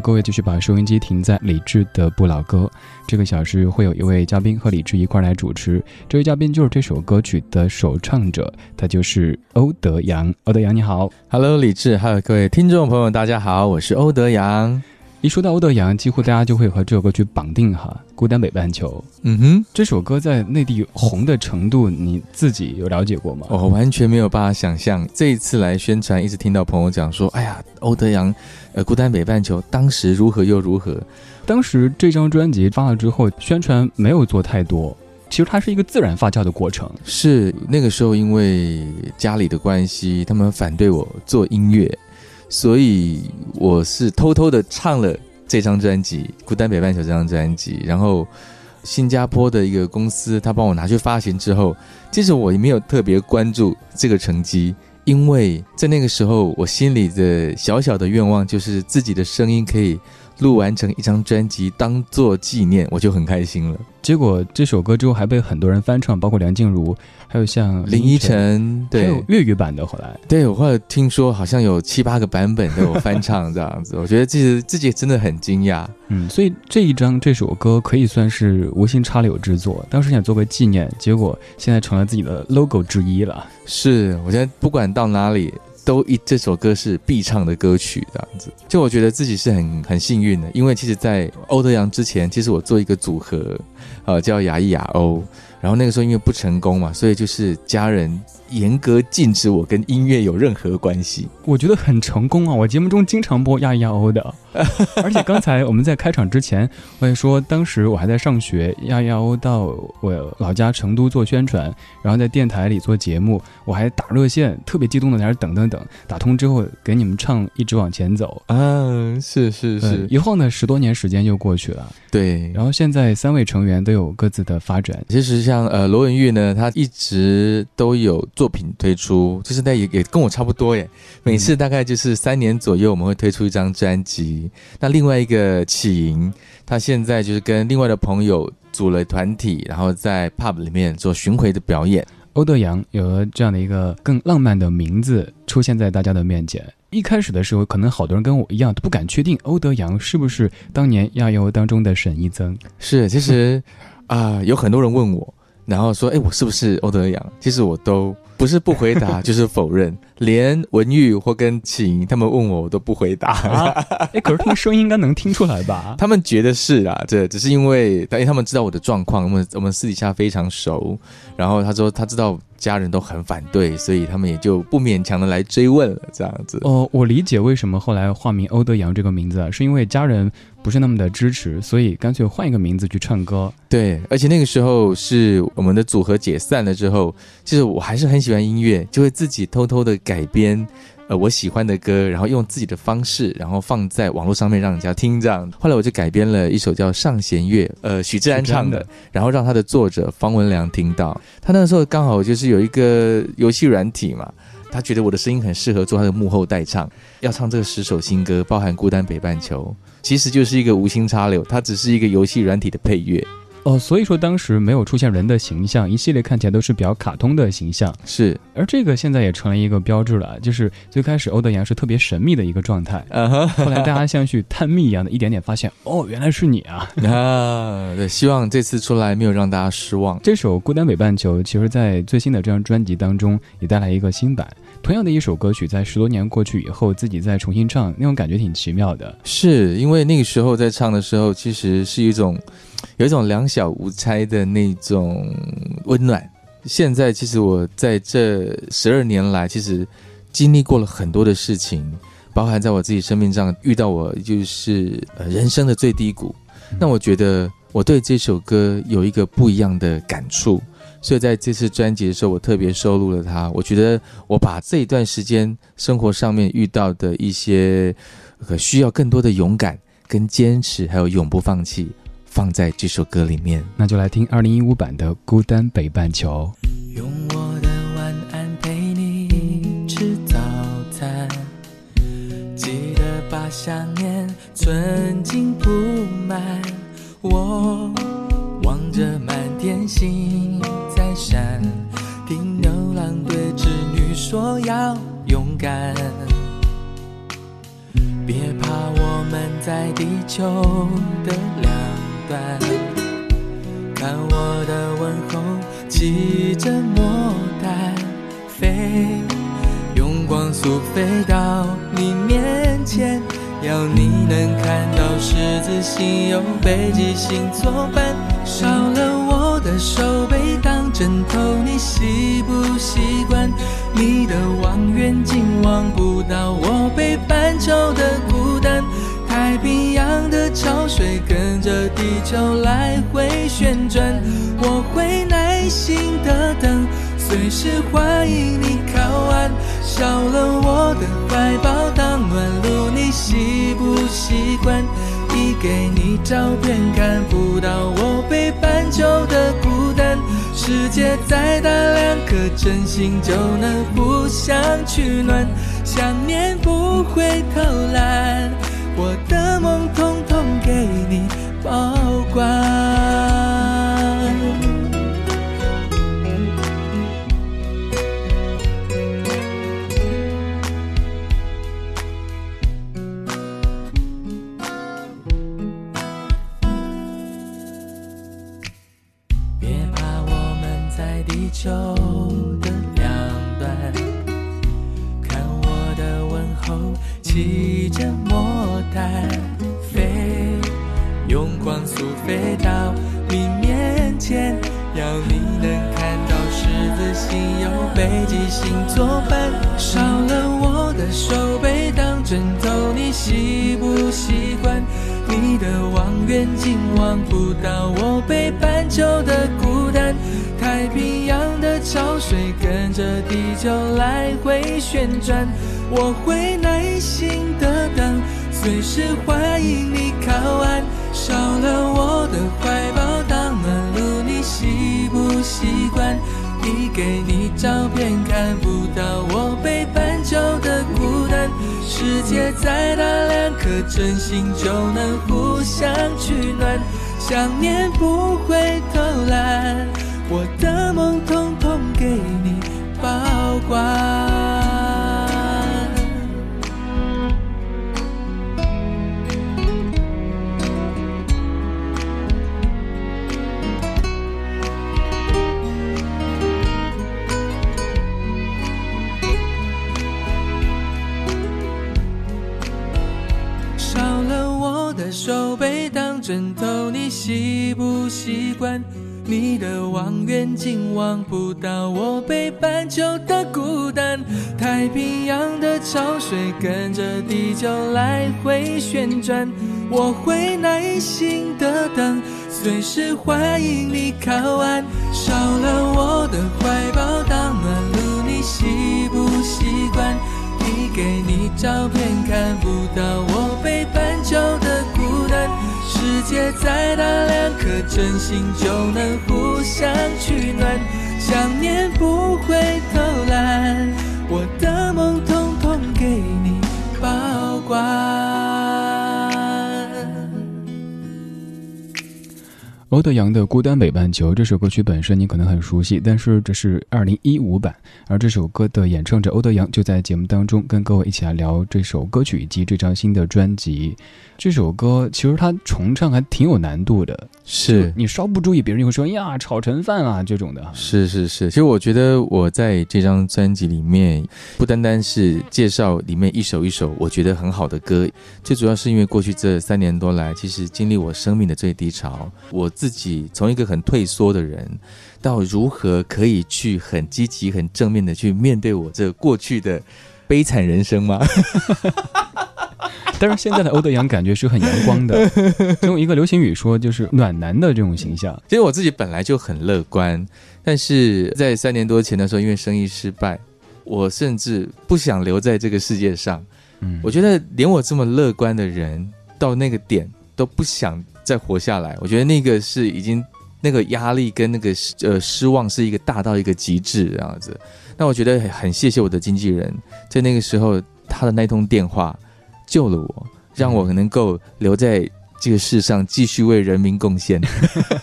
各位继续把收音机停在李志的不老歌。这个小时会有一位嘉宾和李志一块来主持，这位嘉宾就是这首歌曲的首唱者，他就是欧德阳。欧德阳你好，Hello，李志，还有各位听众朋友，大家好，我是欧德阳。一说到欧德阳，几乎大家就会和这首歌去绑定哈，《孤单北半球》。嗯哼，这首歌在内地红的程度，你自己有了解过吗？我完全没有办法想象。这一次来宣传，一直听到朋友讲说：“哎呀，欧德阳。”呃，孤单北半球当时如何又如何？当时这张专辑发了之后，宣传没有做太多，其实它是一个自然发酵的过程。是那个时候因为家里的关系，他们反对我做音乐，所以我是偷偷的唱了这张专辑《孤单北半球》这张专辑。然后新加坡的一个公司，他帮我拿去发行之后，其实我也没有特别关注这个成绩。因为在那个时候，我心里的小小的愿望就是自己的声音可以录完成一张专辑，当做纪念，我就很开心了。结果这首歌之后还被很多人翻唱，包括梁静茹，还有像林依晨，对，还有粤语版的。后来，对我后来听说好像有七八个版本都有翻唱这样子，我觉得自己自己真的很惊讶。嗯，所以这一张这首歌可以算是无心插柳之作，当时想做个纪念，结果现在成了自己的 logo 之一了。是，我觉得不管到哪里。都一这首歌是必唱的歌曲，这样子，就我觉得自己是很很幸运的，因为其实，在欧德阳之前，其实我做一个组合，呃，叫雅艺雅欧。然后那个时候因为不成功嘛，所以就是家人严格禁止我跟音乐有任何关系。我觉得很成功啊！我节目中经常播亚亚欧的，而且刚才我们在开场之前，我也说当时我还在上学，亚亚欧到我老家成都做宣传，然后在电台里做节目，我还打热线，特别激动的在那等等等，打通之后给你们唱《一直往前走》嗯，是是是，一晃呢十多年时间就过去了，对，然后现在三位成员都有各自的发展，其实。像呃罗文玉呢，他一直都有作品推出，就是那也也跟我差不多耶。每次大概就是三年左右，我们会推出一张专辑。那另外一个启莹，他现在就是跟另外的朋友组了团体，然后在 pub 里面做巡回的表演。欧德阳有了这样的一个更浪漫的名字出现在大家的面前。一开始的时候，可能好多人跟我一样都不敢确定欧德阳是不是当年亚游当中的沈一增。是，其实啊，有很多人问我。然后说：“哎，我是不是欧德阳？其实我都不是不回答，就是否认。连文玉或跟晴他们问我，我都不回答。哎，可是听声音应该能听出来吧？他们觉得是啊，这只是因为，因为他们知道我的状况，我们我们私底下非常熟。然后他说他知道家人都很反对，所以他们也就不勉强的来追问了，这样子。哦，我理解为什么后来化名欧德阳这个名字，是因为家人不是那么的支持，所以干脆换一个名字去唱歌。对，而且那个时候是我们的组合解散了之后，其实我还是很喜欢音乐，就会自己偷偷的改编。呃，我喜欢的歌，然后用自己的方式，然后放在网络上面让人家听，这样。后来我就改编了一首叫《上弦月》，呃，许志安唱的，然后让他的作者方文良听到。他那个时候刚好就是有一个游戏软体嘛，他觉得我的声音很适合做他的幕后代唱，要唱这个十首新歌，包含《孤单北半球》，其实就是一个无心插柳，它只是一个游戏软体的配乐。哦，所以说当时没有出现人的形象，一系列看起来都是比较卡通的形象。是，而这个现在也成了一个标志了，就是最开始欧德阳是特别神秘的一个状态，后来大家像去探秘一样的，一点点发现，哦，原来是你啊！啊，对，希望这次出来没有让大家失望。这首《孤单北半球》其实，在最新的这张专辑当中也带来一个新版。同样的一首歌曲，在十多年过去以后，自己再重新唱，那种感觉挺奇妙的。是因为那个时候在唱的时候，其实是一种。有一种两小无猜的那种温暖。现在其实我在这十二年来，其实经历过了很多的事情，包含在我自己生命上遇到我就是人生的最低谷。那我觉得我对这首歌有一个不一样的感触，所以在这次专辑的时候，我特别收录了它。我觉得我把这一段时间生活上面遇到的一些需要更多的勇敢、跟坚持，还有永不放弃。放在这首歌里面，那就来听二零一五版的《孤单北半球》。用我的晚安陪你吃早餐，记得把想念存进铺满。我望着满天星在闪，听牛郎对织女说要勇敢。别怕，我们在地球的两端。看我的问候，骑着魔毯飞，用光速飞到你面前，要你能看到十字星有北极星作伴。我的手背当枕头，你习不习惯？你的望远镜望不到我北半球的孤单。太平洋的潮水跟着地球来回旋转，我会耐心的等，随时欢迎你靠岸。少了我的怀抱当暖炉，你习不习惯？给你照片，看不到我北半球的孤单。世界再大，两颗真心就能互相取暖，想念不会偷懒。我的梦统统给你保管。就的两端看我的问候骑着魔毯飞用光速飞到你面前要你能看到十字星有北极星作伴少了我的手背当枕头你习不习惯？你的望远镜望不到我北半球的孤水跟着地球来回旋转，我会耐心的等，随时欢迎你靠岸。少了我的怀抱当暖炉，你习不习惯？一给你照片，看不到我北半球的孤单。世界再大，两颗真心就能互相取暖。想念不会偷懒，我的梦统统给你保管。少了我的手背当枕头，你习不习惯？你的望远镜望不到我北半球的孤单，太平洋的潮水跟着地球来回旋转，我会耐心的等，随时欢迎你靠岸。少了我的怀抱当暖炉，你习不习惯？递给你照片，看不到我北半球的。界再大，两颗真心就能互相取暖。想念不会偷懒，我的梦统统给你保管。欧德阳的《孤单北半球》这首歌曲本身你可能很熟悉，但是这是二零一五版，而这首歌的演唱者欧德阳就在节目当中跟各位一起来聊这首歌曲以及这张新的专辑。这首歌其实它重唱还挺有难度的，是你稍不注意，别人就会说呀炒成饭啊这种的。是是是，其实我觉得我在这张专辑里面，不单单是介绍里面一首一首我觉得很好的歌，最主要是因为过去这三年多来，其实经历我生命的最低潮，我自己从一个很退缩的人，到如何可以去很积极、很正面的去面对我这过去的悲惨人生吗？但是现在的欧德阳感觉是很阳光的，用一个流行语说就是暖男的这种形象。其实我自己本来就很乐观，但是在三年多前的时候，因为生意失败，我甚至不想留在这个世界上。嗯，我觉得连我这么乐观的人，到那个点都不想再活下来。我觉得那个是已经那个压力跟那个呃失望是一个大到一个极致这样子。那我觉得很谢谢我的经纪人，在那个时候他的那通电话。救了我，让我能够留在这个世上，继续为人民贡献。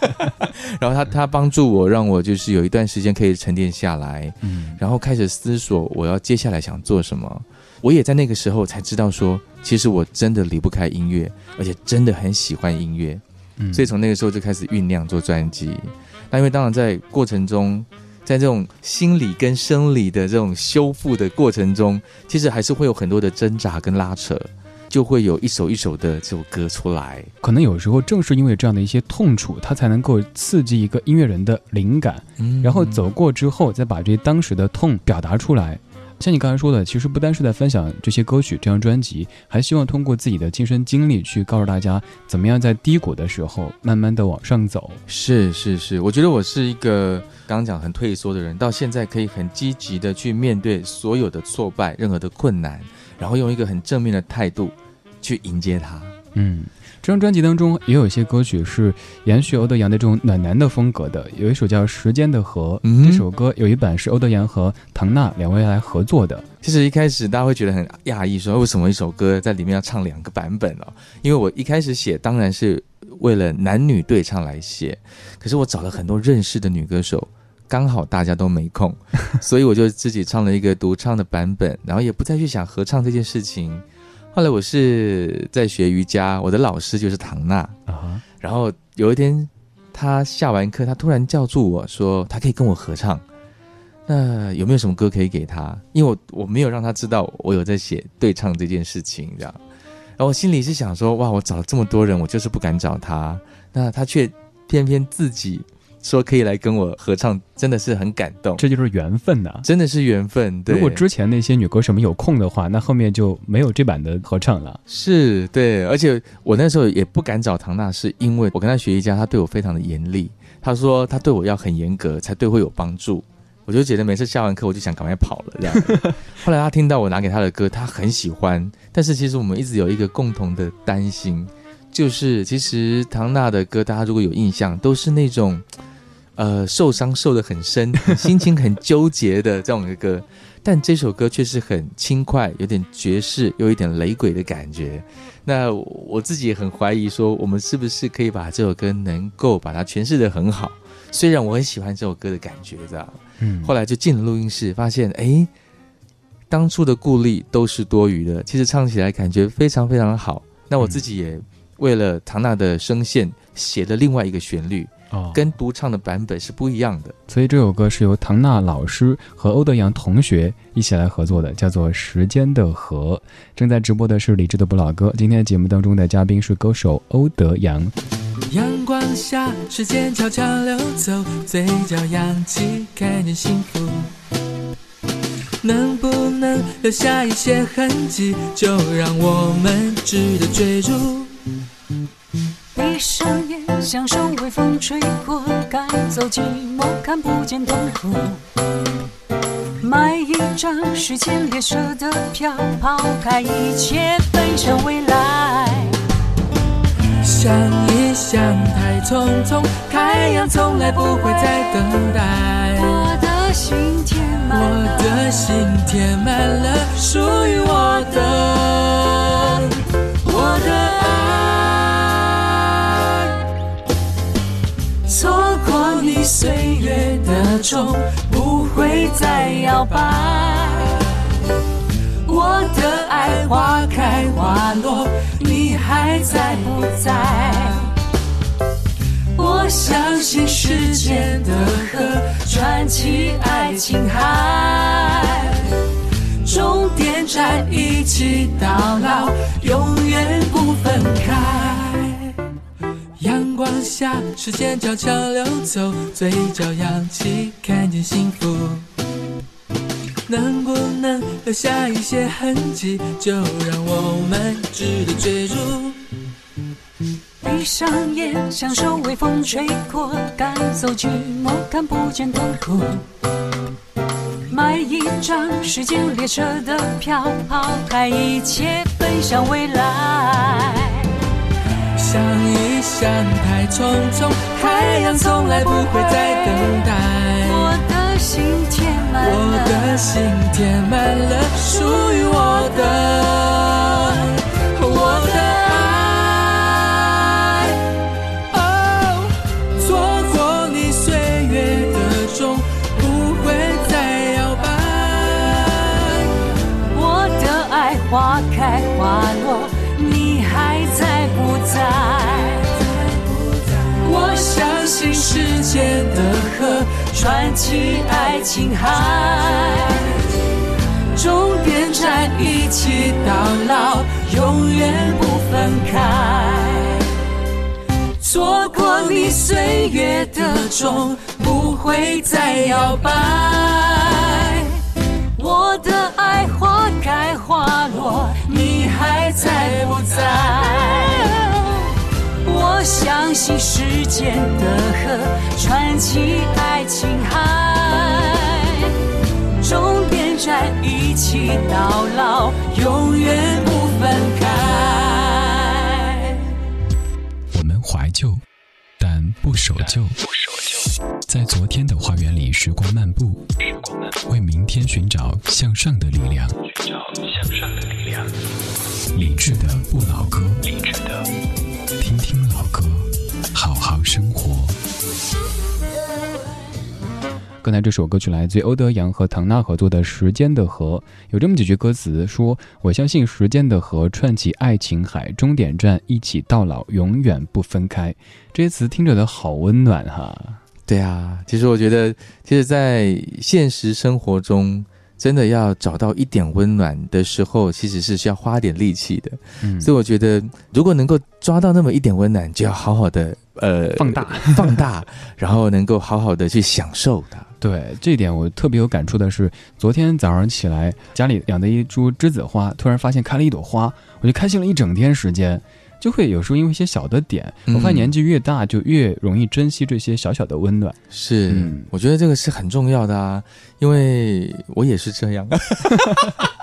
然后他他帮助我，让我就是有一段时间可以沉淀下来，嗯，然后开始思索我要接下来想做什么。我也在那个时候才知道说，其实我真的离不开音乐，而且真的很喜欢音乐。嗯，所以从那个时候就开始酝酿做专辑。那因为当然在过程中。在这种心理跟生理的这种修复的过程中，其实还是会有很多的挣扎跟拉扯，就会有一首一首的这首歌出来。可能有时候正是因为这样的一些痛楚，它才能够刺激一个音乐人的灵感，然后走过之后，再把这当时的痛表达出来。像你刚才说的，其实不单是在分享这些歌曲、这张专辑，还希望通过自己的亲身经历去告诉大家，怎么样在低谷的时候慢慢的往上走。是是是，我觉得我是一个刚刚讲很退缩的人，到现在可以很积极的去面对所有的挫败、任何的困难，然后用一个很正面的态度去迎接它。嗯。这张专辑当中也有一些歌曲是延续欧德阳的这种暖男的风格的，有一首叫《时间的河》，这首歌有一版是欧德阳和唐娜两位来合作的。其实一开始大家会觉得很讶异，说为什么一首歌在里面要唱两个版本哦？因为我一开始写当然是为了男女对唱来写，可是我找了很多认识的女歌手，刚好大家都没空，所以我就自己唱了一个独唱的版本，然后也不再去想合唱这件事情。后来我是在学瑜伽，我的老师就是唐娜啊。然后有一天，他下完课，他突然叫住我说：“他可以跟我合唱，那有没有什么歌可以给他？因为我我没有让他知道我有在写对唱这件事情，这样。然后我心里是想说：哇，我找了这么多人，我就是不敢找他，那他却偏偏自己。”说可以来跟我合唱，真的是很感动，这就是缘分呐，真的是缘分。对如果之前那些女歌手们有空的话，那后面就没有这版的合唱了。是对，而且我那时候也不敢找唐娜，是因为我跟她学瑜伽，她对我非常的严厉。她说她对我要很严格，才对会有帮助。我就觉得每次下完课，我就想赶快跑了这样。后来她听到我拿给她的歌，她很喜欢。但是其实我们一直有一个共同的担心，就是其实唐娜的歌，大家如果有印象，都是那种。呃，受伤受得很深，心情很纠结的这种的歌，但这首歌却是很轻快，有点爵士，有一点雷鬼的感觉。那我自己也很怀疑，说我们是不是可以把这首歌能够把它诠释的很好？虽然我很喜欢这首歌的感觉，知道嗯。后来就进了录音室，发现哎，当初的顾虑都是多余的，其实唱起来感觉非常非常好。那我自己也为了唐娜的声线写了另外一个旋律。跟独唱的版本是不一样的，所以这首歌是由唐娜老师和欧德阳同学一起来合作的，叫做《时间的河》。正在直播的是李志的不老歌，今天的节目当中的嘉宾是歌手欧德阳。阳光下，时间悄悄流走，嘴角扬起，看见幸福。能不能留下一些痕迹，就让我们值得追逐。闭上眼，享受微风吹过，赶走寂寞，看不见痛苦。买一张时间列车的票，抛开一切，奔向未来。想一想，太匆匆，太阳从来不会再等待。我的心填满我，的心填满了属于我的，岁月的钟，不会再摇摆。我的爱花开花落，你还在不在？我相信时间的河，穿起爱情海，终点站一起到老，永远不分开。下，时间悄悄流走，嘴角扬起，看见幸福。能不能留下一些痕迹，就让我们值得追逐。闭上眼，享受微风吹过，赶走寂寞，看不见痛苦。买一张时间列车的票，抛开一切，奔向未来。想一想，太匆匆，太阳从来不会再等待。我的心填满我，的心填满了属于我的，时间的河，传奇爱情海，终点站一起到老，永远不分开。错过你岁月的钟，不会再摇摆。我的爱花开花落，你还在不在？我相信时间的河，传奇爱情海，终点站一起到老，永远不分开。我们怀旧，但不守旧。在昨天的花园里时光漫步，为明天寻找向上的力量。理智的不老歌，理智的刚才这首歌曲来自于欧德阳和唐娜合作的《时间的河》，有这么几句歌词说：“我相信时间的河串起爱情海，终点站一起到老，永远不分开。”这些词听着都好温暖哈。对啊，其实我觉得，其实，在现实生活中，真的要找到一点温暖的时候，其实是需要花点力气的。嗯，所以我觉得，如果能够抓到那么一点温暖，就要好好的呃放大 放大，然后能够好好的去享受它。对这一点我特别有感触的是，昨天早上起来，家里养的一株栀子花，突然发现开了一朵花，我就开心了一整天时间。就会有时候因为一些小的点，我发现嗯年纪越大，就越容易珍惜这些小小的温暖。是，嗯我觉得这个是很重要的啊，因为我也是这样。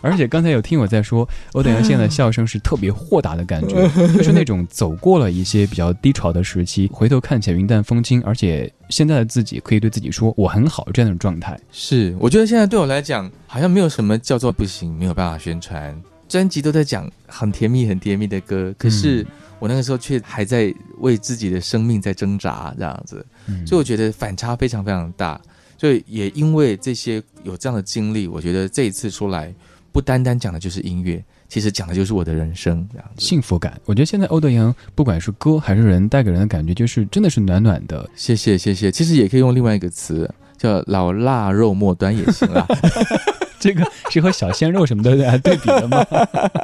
而且刚才有听我在说，欧德阳现在的笑声是特别豁达的感觉，就是那种走过了一些比较低潮的时期，回头看起来云淡风轻，而且现在的自己可以对自己说我很好这样的状态。是，我觉得现在对我来讲，好像没有什么叫做不行，没有办法宣传。专辑都在讲很甜蜜、很甜蜜的歌，可是嗯我那个时候却还在为自己的生命在挣扎，这样子。嗯所以我觉得反差非常非常大。所以也因为这些有这样的经历，我觉得这一次出来，不单单讲的就是音乐，其实讲的就是我的人生，这样子。幸福感，我觉得现在欧德阳不管是歌还是人，带给人的感觉就是真的是暖暖的。谢谢谢谢，其实也可以用另外一个词叫“老腊肉末端”也行啊。这个是和小鲜肉什么的来对比的吗？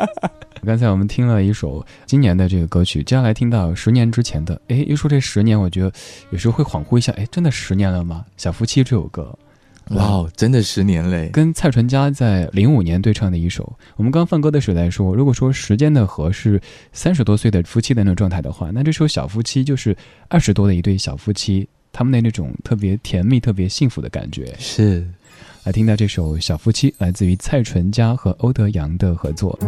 刚才我们听了一首今年的这个歌曲，接下来听到十年之前的。哎，一说这十年，我觉得有时候会恍惚一下，哎，真的十年了吗？小夫妻这首歌，哇哦，真的十年嘞！跟蔡淳佳在零五年对唱的一首。我们刚放歌的时候来说，如果说时间的河是三十多岁的夫妻的那种状态的话，那这首小夫妻就是二十多的一对小夫妻，他们的那种特别甜蜜、特别幸福的感觉。是，来听到这首小夫妻，来自于蔡淳佳和欧德阳的合作。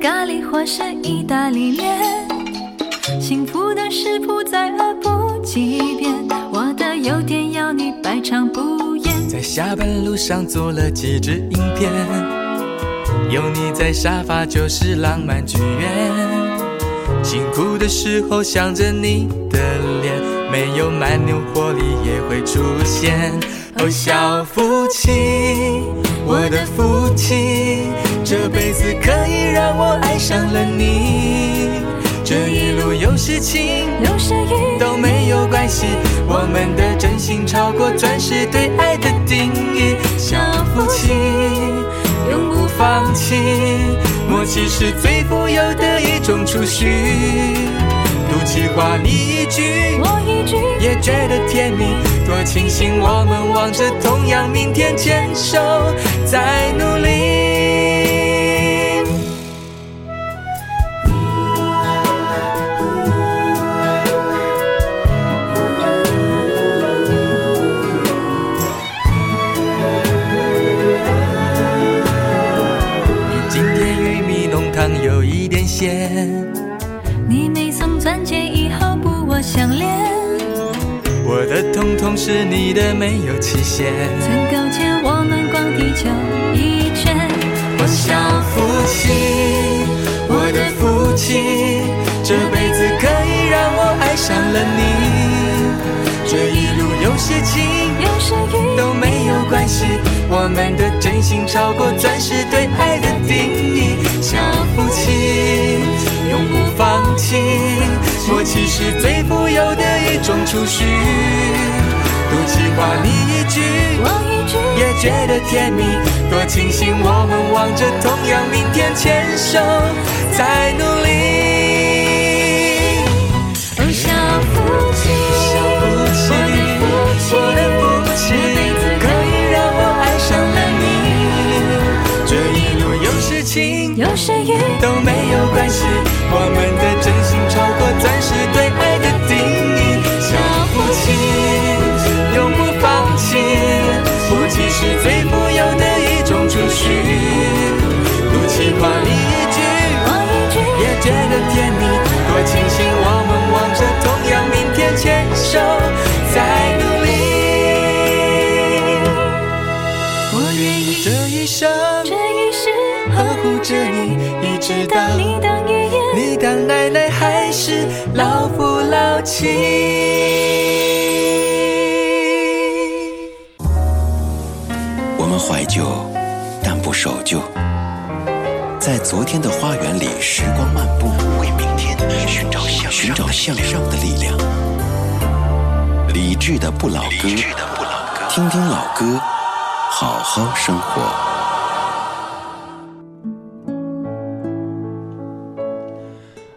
咖喱或是意大利面，幸福的食谱再恶补几遍，我的优点要你百尝不厌。在下班路上做了几支影片，有你在沙发就是浪漫剧院。辛苦的时候想着你的脸，没有蛮牛活力也会出现。哦，小夫妻，我的夫妻，这辈子可以让我爱上了你。这一路有事情，有时雨都没有关系，我们的真心超过钻石对爱的定义。小夫妻永不放弃，默契是最富有的一种储蓄。赌气话你一句，我一句，也觉得甜蜜，多庆幸我们望着同样明天，牵手在努力。有一点咸。你没送钻戒以后不我项链，我的痛痛是你的，没有期限。曾够钱我们逛地球一圈。我小夫妻，我的夫妻，这辈子可以让我爱上了你。这一路有些情，有些雨都没有关系，我们的真心超过钻石对爱的定义。小夫妻永不放弃，默契是最富有的一种储蓄。赌气话你一句，我一句，也觉得甜蜜，多庆幸我们望着同样明天，牵手在努力。哦，小夫妻，小夫妻，我的夫妻，都没有关系，我们的真心超过钻石对爱的定义。想不起永不放弃，夫妻是最富有的一种储蓄。当你当爷爷，你当奶奶还是老夫老妻。我们怀旧，但不守旧。在昨天的花园里，时光漫步，为明天寻找向寻找向上的力量。理智的不老歌，听听老歌，好好生活。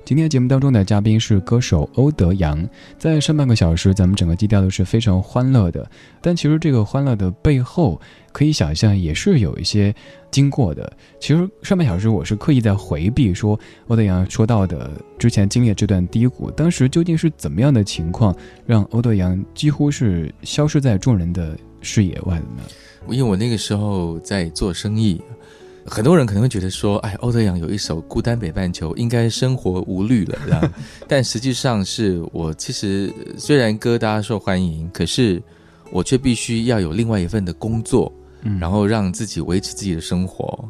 今天节目当中的嘉宾是歌手欧德阳，在上半个小时，咱们整个基调都是非常欢乐的，但其实这个欢乐的背后，可以想象也是有一些经过的。其实上半小时我是刻意在回避说欧德阳说到的之前经历这段低谷，当时究竟是怎么样的情况，让欧德阳几乎是消失在众人的视野外的呢？因为我那个时候在做生意，很多人可能会觉得说，哎，欧德阳有一首《孤单北半球》，应该生活无虑了，这样。但实际上是我其实虽然歌大家受欢迎，可是我却必须要有另外一份的工作，嗯然后让自己维持自己的生活。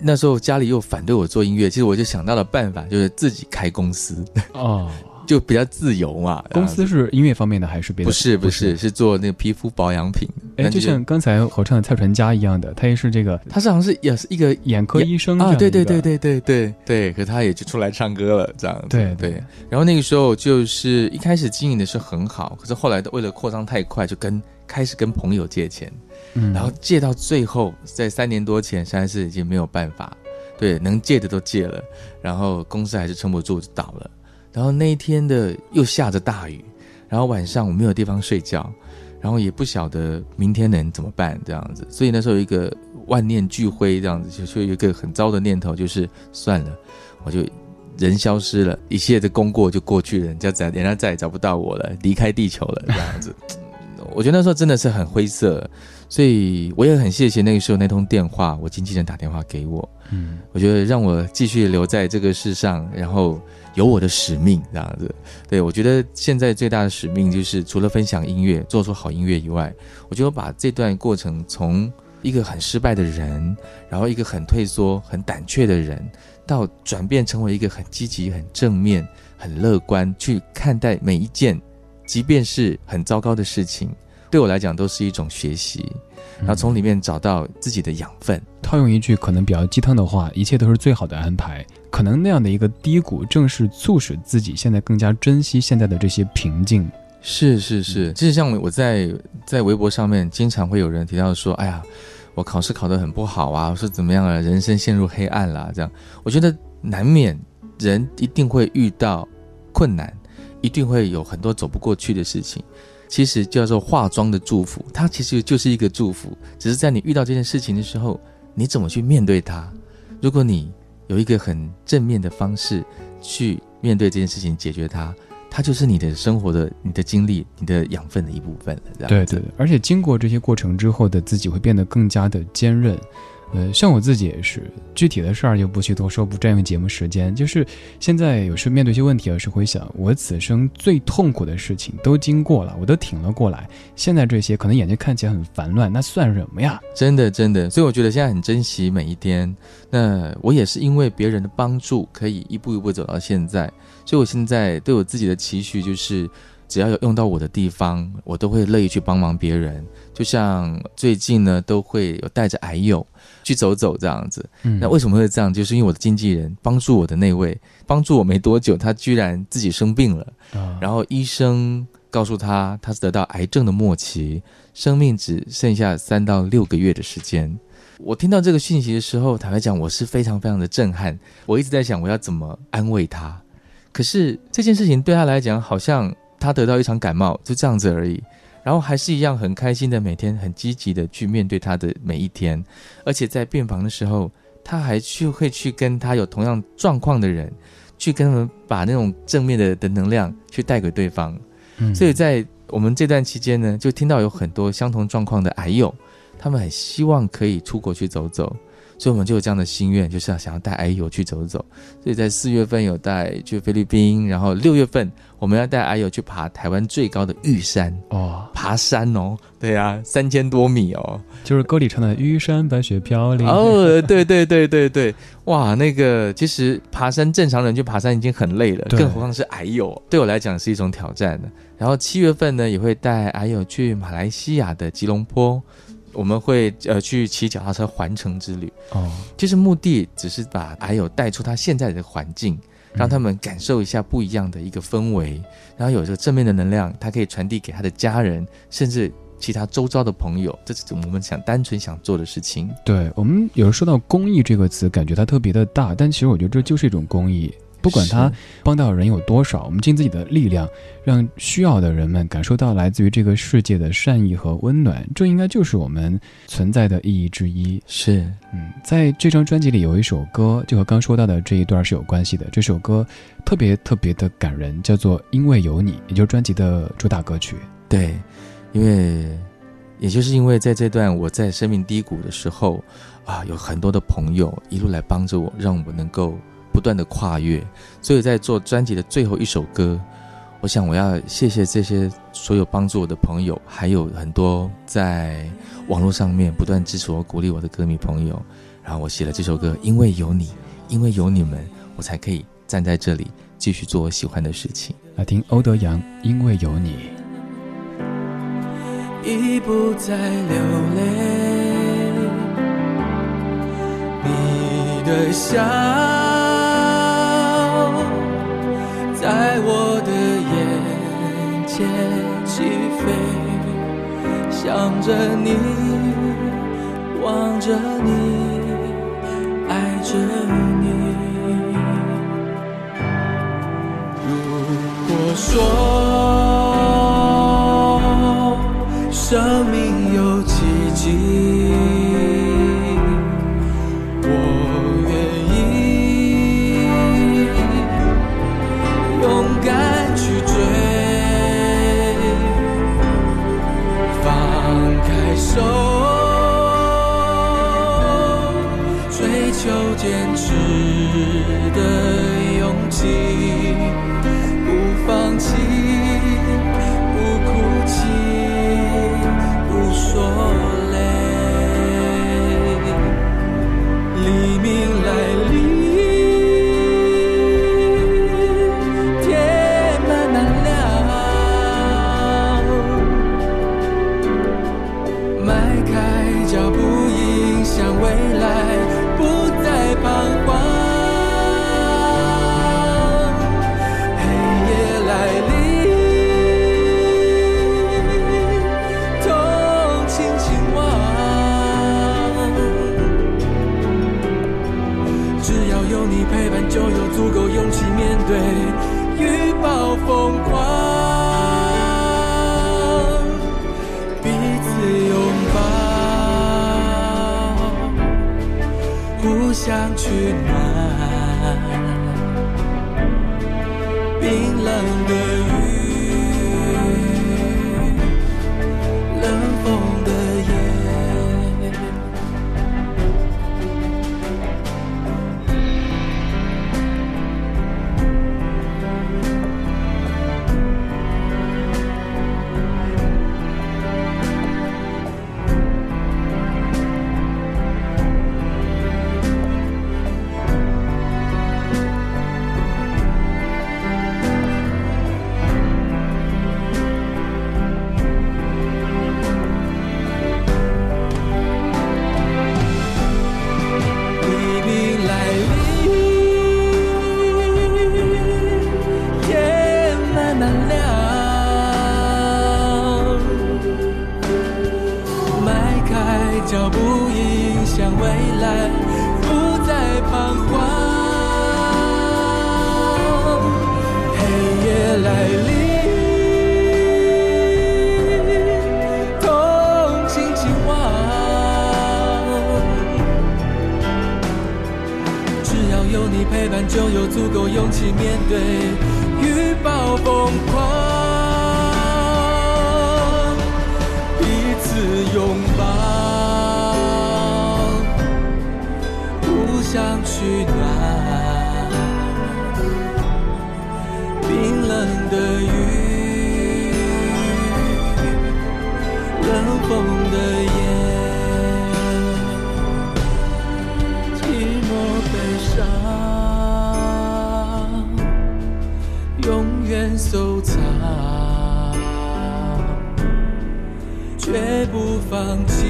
那时候家里又反对我做音乐，其实我就想到了办法，就是自己开公司。哦，就比较自由嘛。公司是音乐方面的还是别的？不是不是，是做那个皮肤保养品。哎，就像刚才合唱的蔡传佳一样的，他也是这个，他是好像是也是一个眼科医生啊。对对对对对对对，可他也就出来唱歌了，这样。对对。然后那个时候就是一开始经营的是很好，可是后来为了扩张太快，就跟开始跟朋友借钱，嗯然后借到最后，在三年多前，实在是已经没有办法。对，能借的都借了，然后公司还是撑不住就倒了。然后那一天的又下着大雨，然后晚上我没有地方睡觉，然后也不晓得明天能怎么办这样子。所以那时候有一个万念俱灰这样子，就就有一个很糟的念头，就是算了，我就人消失了，一切的功过就过去了，人家再人家再也找不到我了，离开地球了这样子。我觉得那时候真的是很灰色。所以我也很谢谢那个时候那通电话，我经纪人打电话给我，嗯，我觉得让我继续留在这个世上，然后有我的使命这样子。对我觉得现在最大的使命就是除了分享音乐、做出好音乐以外，我觉得把这段过程从一个很失败的人，然后一个很退缩、很胆怯的人，到转变成为一个很积极、很正面、很乐观去看待每一件，即便是很糟糕的事情。对我来讲都是一种学习，然后从里面找到自己的养分。套用一句可能比较鸡汤的话，一切都是最好的安排。可能那样的一个低谷，正是促使自己现在更加珍惜现在的这些平静。是是是，其实像我在在微博上面，经常会有人提到说：“哎呀，我考试考得很不好啊，说怎么样啊，人生陷入黑暗啦。”这样，我觉得难免人一定会遇到困难，一定会有很多走不过去的事情。其实叫做化妆的祝福，它其实就是一个祝福，只是在你遇到这件事情的时候，你怎么去面对它？如果你有一个很正面的方式去面对这件事情，解决它，它就是你的生活的、你的经历、你的养分的一部分了。对对，而且经过这些过程之后的自己会变得更加的坚韧。呃，像我自己也是，具体的事儿就不去多说，不占用节目时间。就是现在有时面对一些问题，有时会想，我此生最痛苦的事情都经过了，我都挺了过来。现在这些可能眼睛看起来很烦乱，那算什么呀？真的，真的。所以我觉得现在很珍惜每一天。那我也是因为别人的帮助，可以一步一步走到现在。所以我现在对我自己的期许就是。只要有用到我的地方，我都会乐意去帮忙别人。就像最近呢，都会有带着癌友去走走这样子。那为什么会这样？就是因为我的经纪人帮助我的那位，帮助我没多久，他居然自己生病了。然后医生告诉他，他是得到癌症的末期，生命只剩下三到六个月的时间。我听到这个讯息的时候，坦白讲，我是非常非常的震撼。我一直在想，我要怎么安慰他。可是这件事情对他来讲，好像。他得到一场感冒，就这样子而已，然后还是一样很开心的，每天很积极的去面对他的每一天，而且在病房的时候，他还去会去跟他有同样状况的人，去跟他们把那种正面的的能量去带给对方。所以在我们这段期间呢，就听到有很多相同状况的癌友，他们很希望可以出国去走走。所以我们就有这样的心愿，就是要想要带癌友去走走。所以在四月份有带去菲律宾，然后六月份我们要带癌友去爬台湾最高的玉山哦，爬山哦，对呀，三千多米哦，就是歌里唱的“玉山白雪飘零”。哦，对对对对对，哇，那个其实爬山正常人去爬山已经很累了，更何况是癌友，对我来讲是一种挑战的。然后七月份呢，也会带癌友去马来西亚的吉隆坡。我们会呃去骑脚踏车环城之旅哦，其实目的只是把还有带出他现在的环境，让他们感受一下不一样的一个氛围，然后有这个正面的能量，他可以传递给他的家人，甚至其他周遭的朋友。这是我们想单纯想做的事情。对我们有时说到公益这个词，感觉它特别的大，但其实我觉得这就是一种公益。不管他帮到人有多少，我们尽自己的力量，让需要的人们感受到来自于这个世界的善意和温暖，这应该就是我们存在的意义之一。是，嗯，在这张专辑里有一首歌，就和刚说到的这一段是有关系的。这首歌特别特别的感人，叫做《因为有你》，也就是专辑的主打歌曲。对，因为也就是因为在这段我在生命低谷的时候啊，有很多的朋友一路来帮着我，让我能够。不断的跨越，所以在做专辑的最后一首歌，我想我要谢谢这些所有帮助我的朋友，还有很多在网络上面不断支持我、鼓励我的歌迷朋友。然后我写了这首歌，因为有你，因为有你们，我才可以站在这里继继续做我喜欢的事情。来听欧德阳，因为有你，已不再流泪，你的笑在我的眼前起飞，想着你，望着你，爱着你。如果说。生命开手，追求坚持的勇气，不放弃。收藏绝不放弃。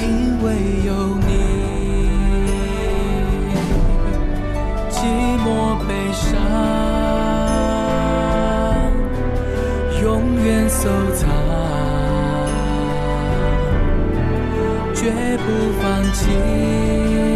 因为有你寂寞悲伤永远收藏绝不放弃。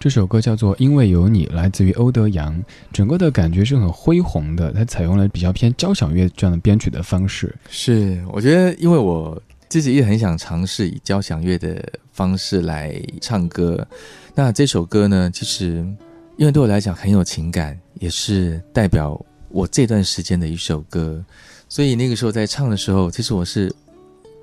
这首歌叫做《因为有你》，来自于欧德阳，整个的感觉是很恢宏的。它采用了比较偏交响乐这样的编曲的方式。是，我觉得，因为我自己也很想尝试以交响乐的方式来唱歌。那这首歌呢，其实因为对我来讲很有情感，也是代表我这段时间的一首歌，所以那个时候在唱的时候，其实我是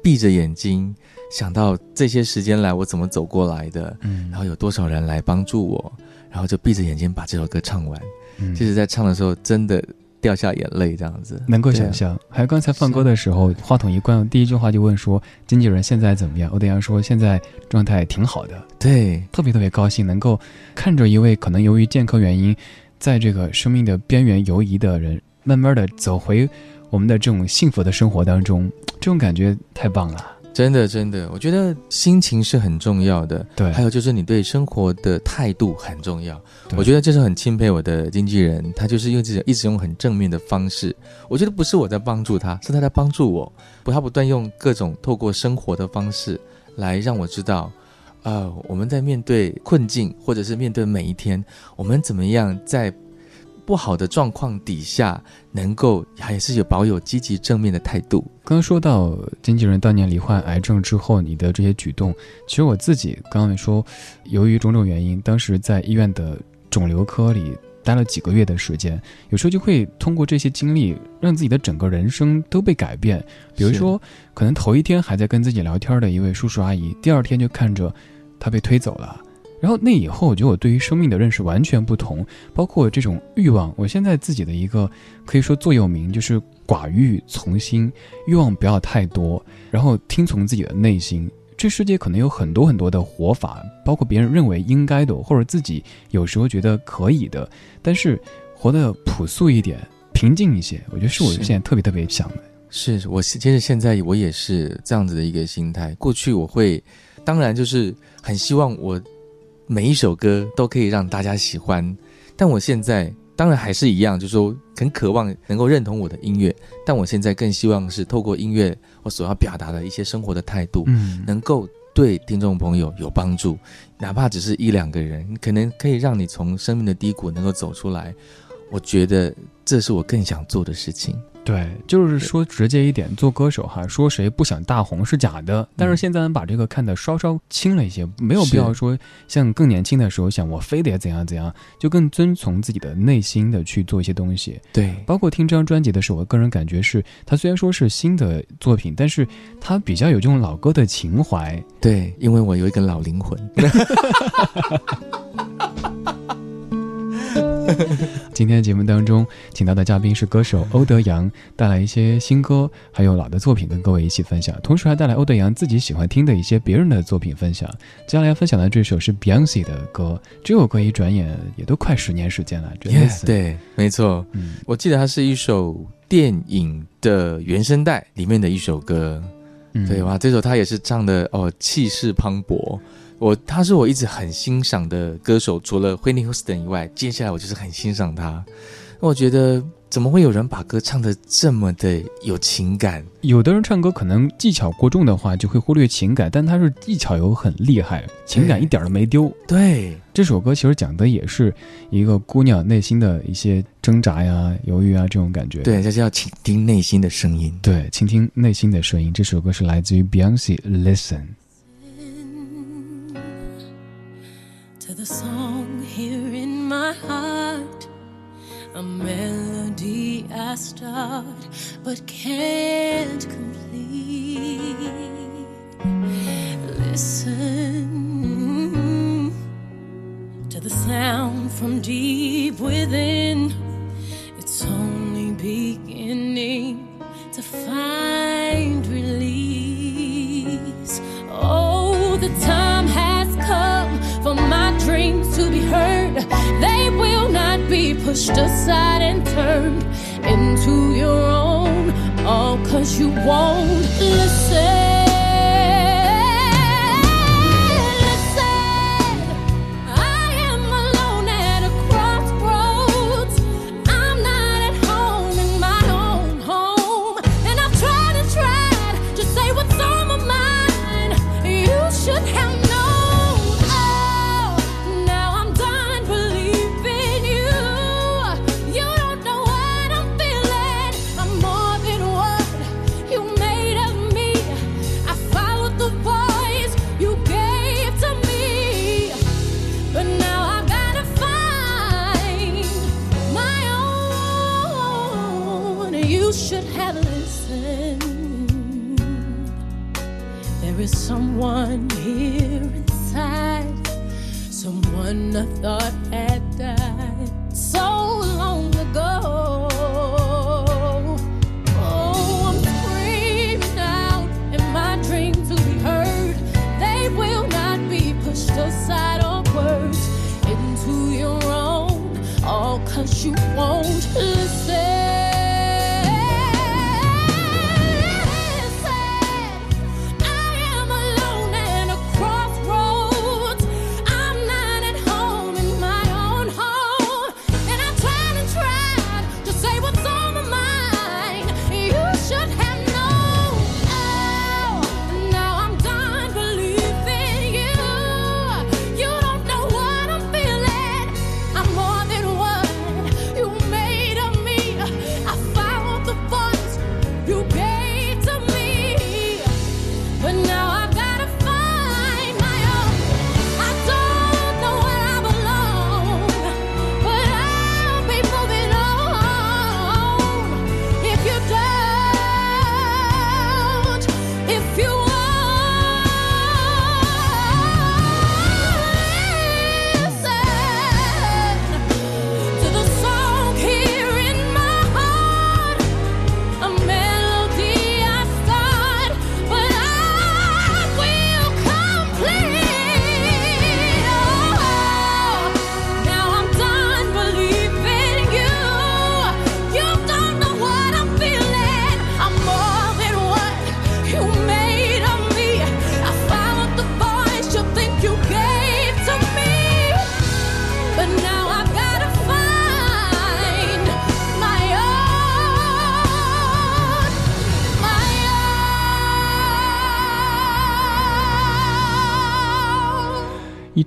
闭着眼睛想到这些时间来我怎么走过来的，嗯，然后有多少人来帮助我，然后就闭着眼睛把这首歌唱完。嗯就是，在唱的时候真的掉下眼泪，这样子能够想象。还有刚才放歌的时候，话筒一关，第一句话就问说经纪人现在怎么样？欧德阳说现在状态挺好的，对特别特别高兴，能够看着一位可能由于健康原因，在这个生命的边缘游移的人，慢慢的走回我们的这种幸福的生活当中，这种感觉太棒了。真的真的，我觉得心情是很重要的。对还有就是你对生活的态度很重要。我觉得这是很钦佩我的经纪人，他就是用这种一直用很正面的方式。我觉得不是我在帮助他，是他在帮助我。不，他不断用各种透过生活的方式来让我知道，呃，我们在面对困境或者是面对每一天，我们怎么样在不好的状况底下，能够还是有保有积极正面的态度。刚刚说到经纪人当年罹患癌症之后，你的这些举动，其实我自己刚刚也说，由于种种原因，当时在医院的肿瘤科里待了几个月的时间，有时候就会通过这些经历，让自己的整个人生都被改变。比如说，可能头一天还在跟自己聊天的一位叔叔阿姨，第二天就看着他被推走了。然后那以后，我觉得我对于生命的认识完全不同，包括这种欲望。我现在自己的一个可以说座右铭就是寡欲从心，欲望不要太多，然后听从自己的内心。这世界可能有很多很多的活法，包括别人认为应该的，或者自己有时候觉得可以的，但是活得朴素一点、平静一些，我觉得是我现在特别特别想的。是我其实现在我也是这样子的一个心态。过去我会，当然就是很希望我每一首歌都可以让大家喜欢，但我现在当然还是一样，就是说很渴望能够认同我的音乐，但我现在更希望是透过音乐我所要表达的一些生活的态度，嗯，能够对听众朋友有帮助，哪怕只是一两个人，可能可以让你从生命的低谷能够走出来。我觉得这是我更想做的事情。对，就是说直接一点，做歌手哈，说谁不想大红是假的，但是现在呢，把这个看得稍稍轻了一些，没有必要说像更年轻的时候想我非得怎样怎样，就更遵从自己的内心的去做一些东西。对，包括听这张专辑的时候，我个人感觉是，它虽然说是新的作品，但是它比较有这种老歌的情怀。对，因为我有一个老灵魂。今天节目当中，请到的嘉宾是歌手欧德阳，带来一些新歌，还有老的作品跟各位一起分享，同时还带来欧德阳自己喜欢听的一些别人的作品分享。接下来要分享的这首是 Beyonce 的歌，这首歌一转眼也都快十年时间了，真的是。对，没错，嗯我记得它是一首电影的原声带里面的一首歌。嗯，对哇，这首他也是唱的哦，气势磅礴。我他是我一直很欣赏的歌手，除了 Whitney Houston 以外，接下来我就是很欣赏他。我觉得怎么会有人把歌唱的这么的有情感？有的人唱歌可能技巧过重的话，就会忽略情感，但他是技巧又很厉害，情感一点都没丢。对，这首歌其实讲的也是一个姑娘内心的一些挣扎呀、犹豫啊这种感觉。对，就是要倾听内心的声音。对，倾听内心的声音。这首歌是来自于 Beyonce，《Listen》。Song here in my heart. A melody I start but can't complete. Listen to the sound from deep within. It's only beginning to find release. Oh, the time dreams to be heard. They will not be pushed aside and turned into your own. All cause you won't listen. Listen.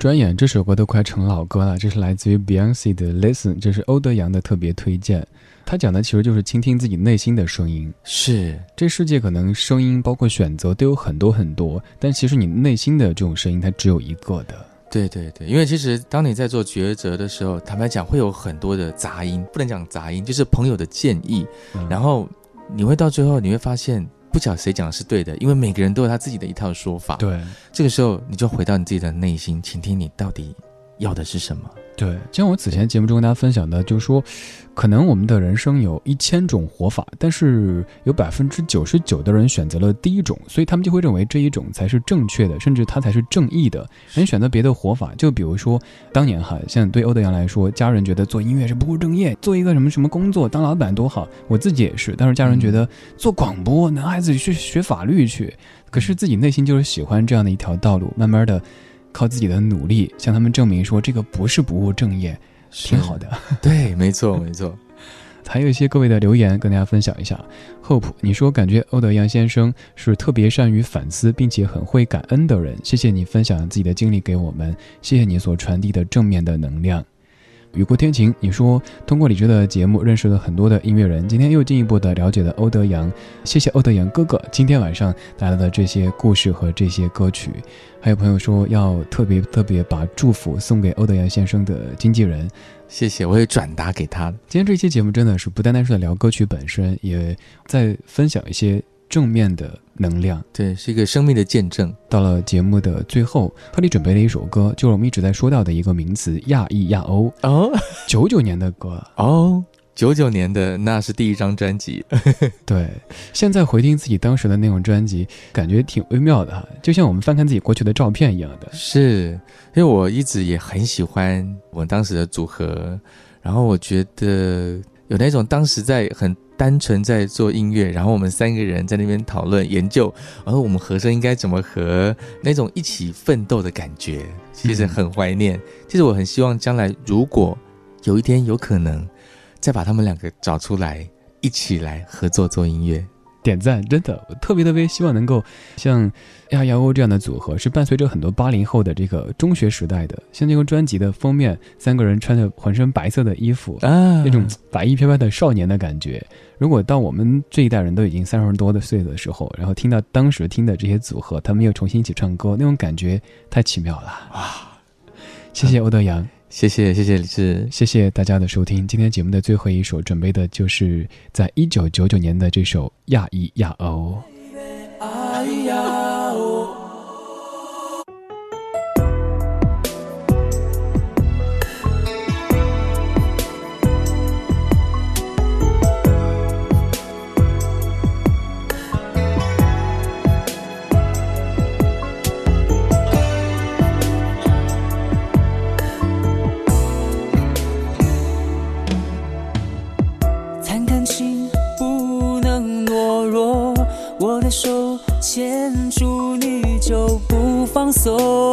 转眼，这首歌都快成老歌了。这是来自于 Beyonce 的《Listen》，这是欧德阳的特别推荐。他讲的其实就是倾听自己内心的声音。是这世界可能声音包括选择都有很多很多，但其实你内心的这种声音它只有一个的。对对对，因为其实当你在做抉择的时候，坦白讲会有很多的杂音，不能讲杂音，就是朋友的建议，嗯然后你会到最后你会发现，不晓得谁讲的是对的，因为每个人都有他自己的一套说法。，对这个时候你就回到你自己的内心，倾听你到底要的是什么。对，就像我此前节目中跟大家分享的，就是说，可能我们的人生有一千种活法，但是有百分之九十九的人选择了第一种，所以他们就会认为这一种才是正确的，甚至它才是正义的。人选择别的活法，就比如说当年哈，像对欧德阳来说，家人觉得做音乐是不务正业，做一个什么什么工作当老板多好，我自己也是，但是家人觉得做广播，男孩子去学法律去，可是自己内心就是喜欢这样的一条道路，慢慢的。靠自己的努力向他们证明说这个不是不务正业，挺好的。对，没错没错。还有一些各位的留言跟大家分享一下。Hope，你说感觉欧德阳先生是特别善于反思，并且很会感恩的人。谢谢你分享自己的经历给我们，谢谢你所传递的正面的能量。雨过天晴，你说通过李志的节目认识了很多的音乐人，今天又进一步的了解了欧德阳，谢谢欧德阳哥哥今天晚上带来的这些故事和这些歌曲。还有朋友说要特别特别把祝福送给欧德阳先生的经纪人，谢谢，我也转达给他。今天这期节目真的是不单单是在聊歌曲本身，也在分享一些正面的能量。对，是一个生命的见证。到了节目的最后，特地准备了一首歌，就是我们一直在说到的一个名词——亚裔亚欧，哦九九年的歌。哦，九九年的那是第一张专辑。对，现在回听自己当时的那种专辑，感觉挺微妙的哈，就像我们翻看自己过去的照片一样的。是因为我一直也很喜欢我当时的组合，然后我觉得有那种当时在很单纯在做音乐，然后我们三个人在那边讨论研究，然后我们和声应该怎么和，那种一起奋斗的感觉，其实很怀念。其实我很希望将来如果有一天有可能，再把他们两个找出来，一起来合作做音乐。点赞，真的，我特别特别希望能够像亚亚欧这样的组合，是伴随着很多八零后的这个中学时代的，像这个专辑的封面，三个人穿着浑身白色的衣服，啊那种白衣飘飘的少年的感觉。如果到我们这一代人都已经三十多的岁的时候，然后听到当时听的这些组合，他们又重新一起唱歌，那种感觉太奇妙了啊！谢谢欧德阳，谢谢谢谢李志，谢谢大家的收听。今天节目的最后一首准备的就是在一九九九年的这首《亚裔亚欧》。放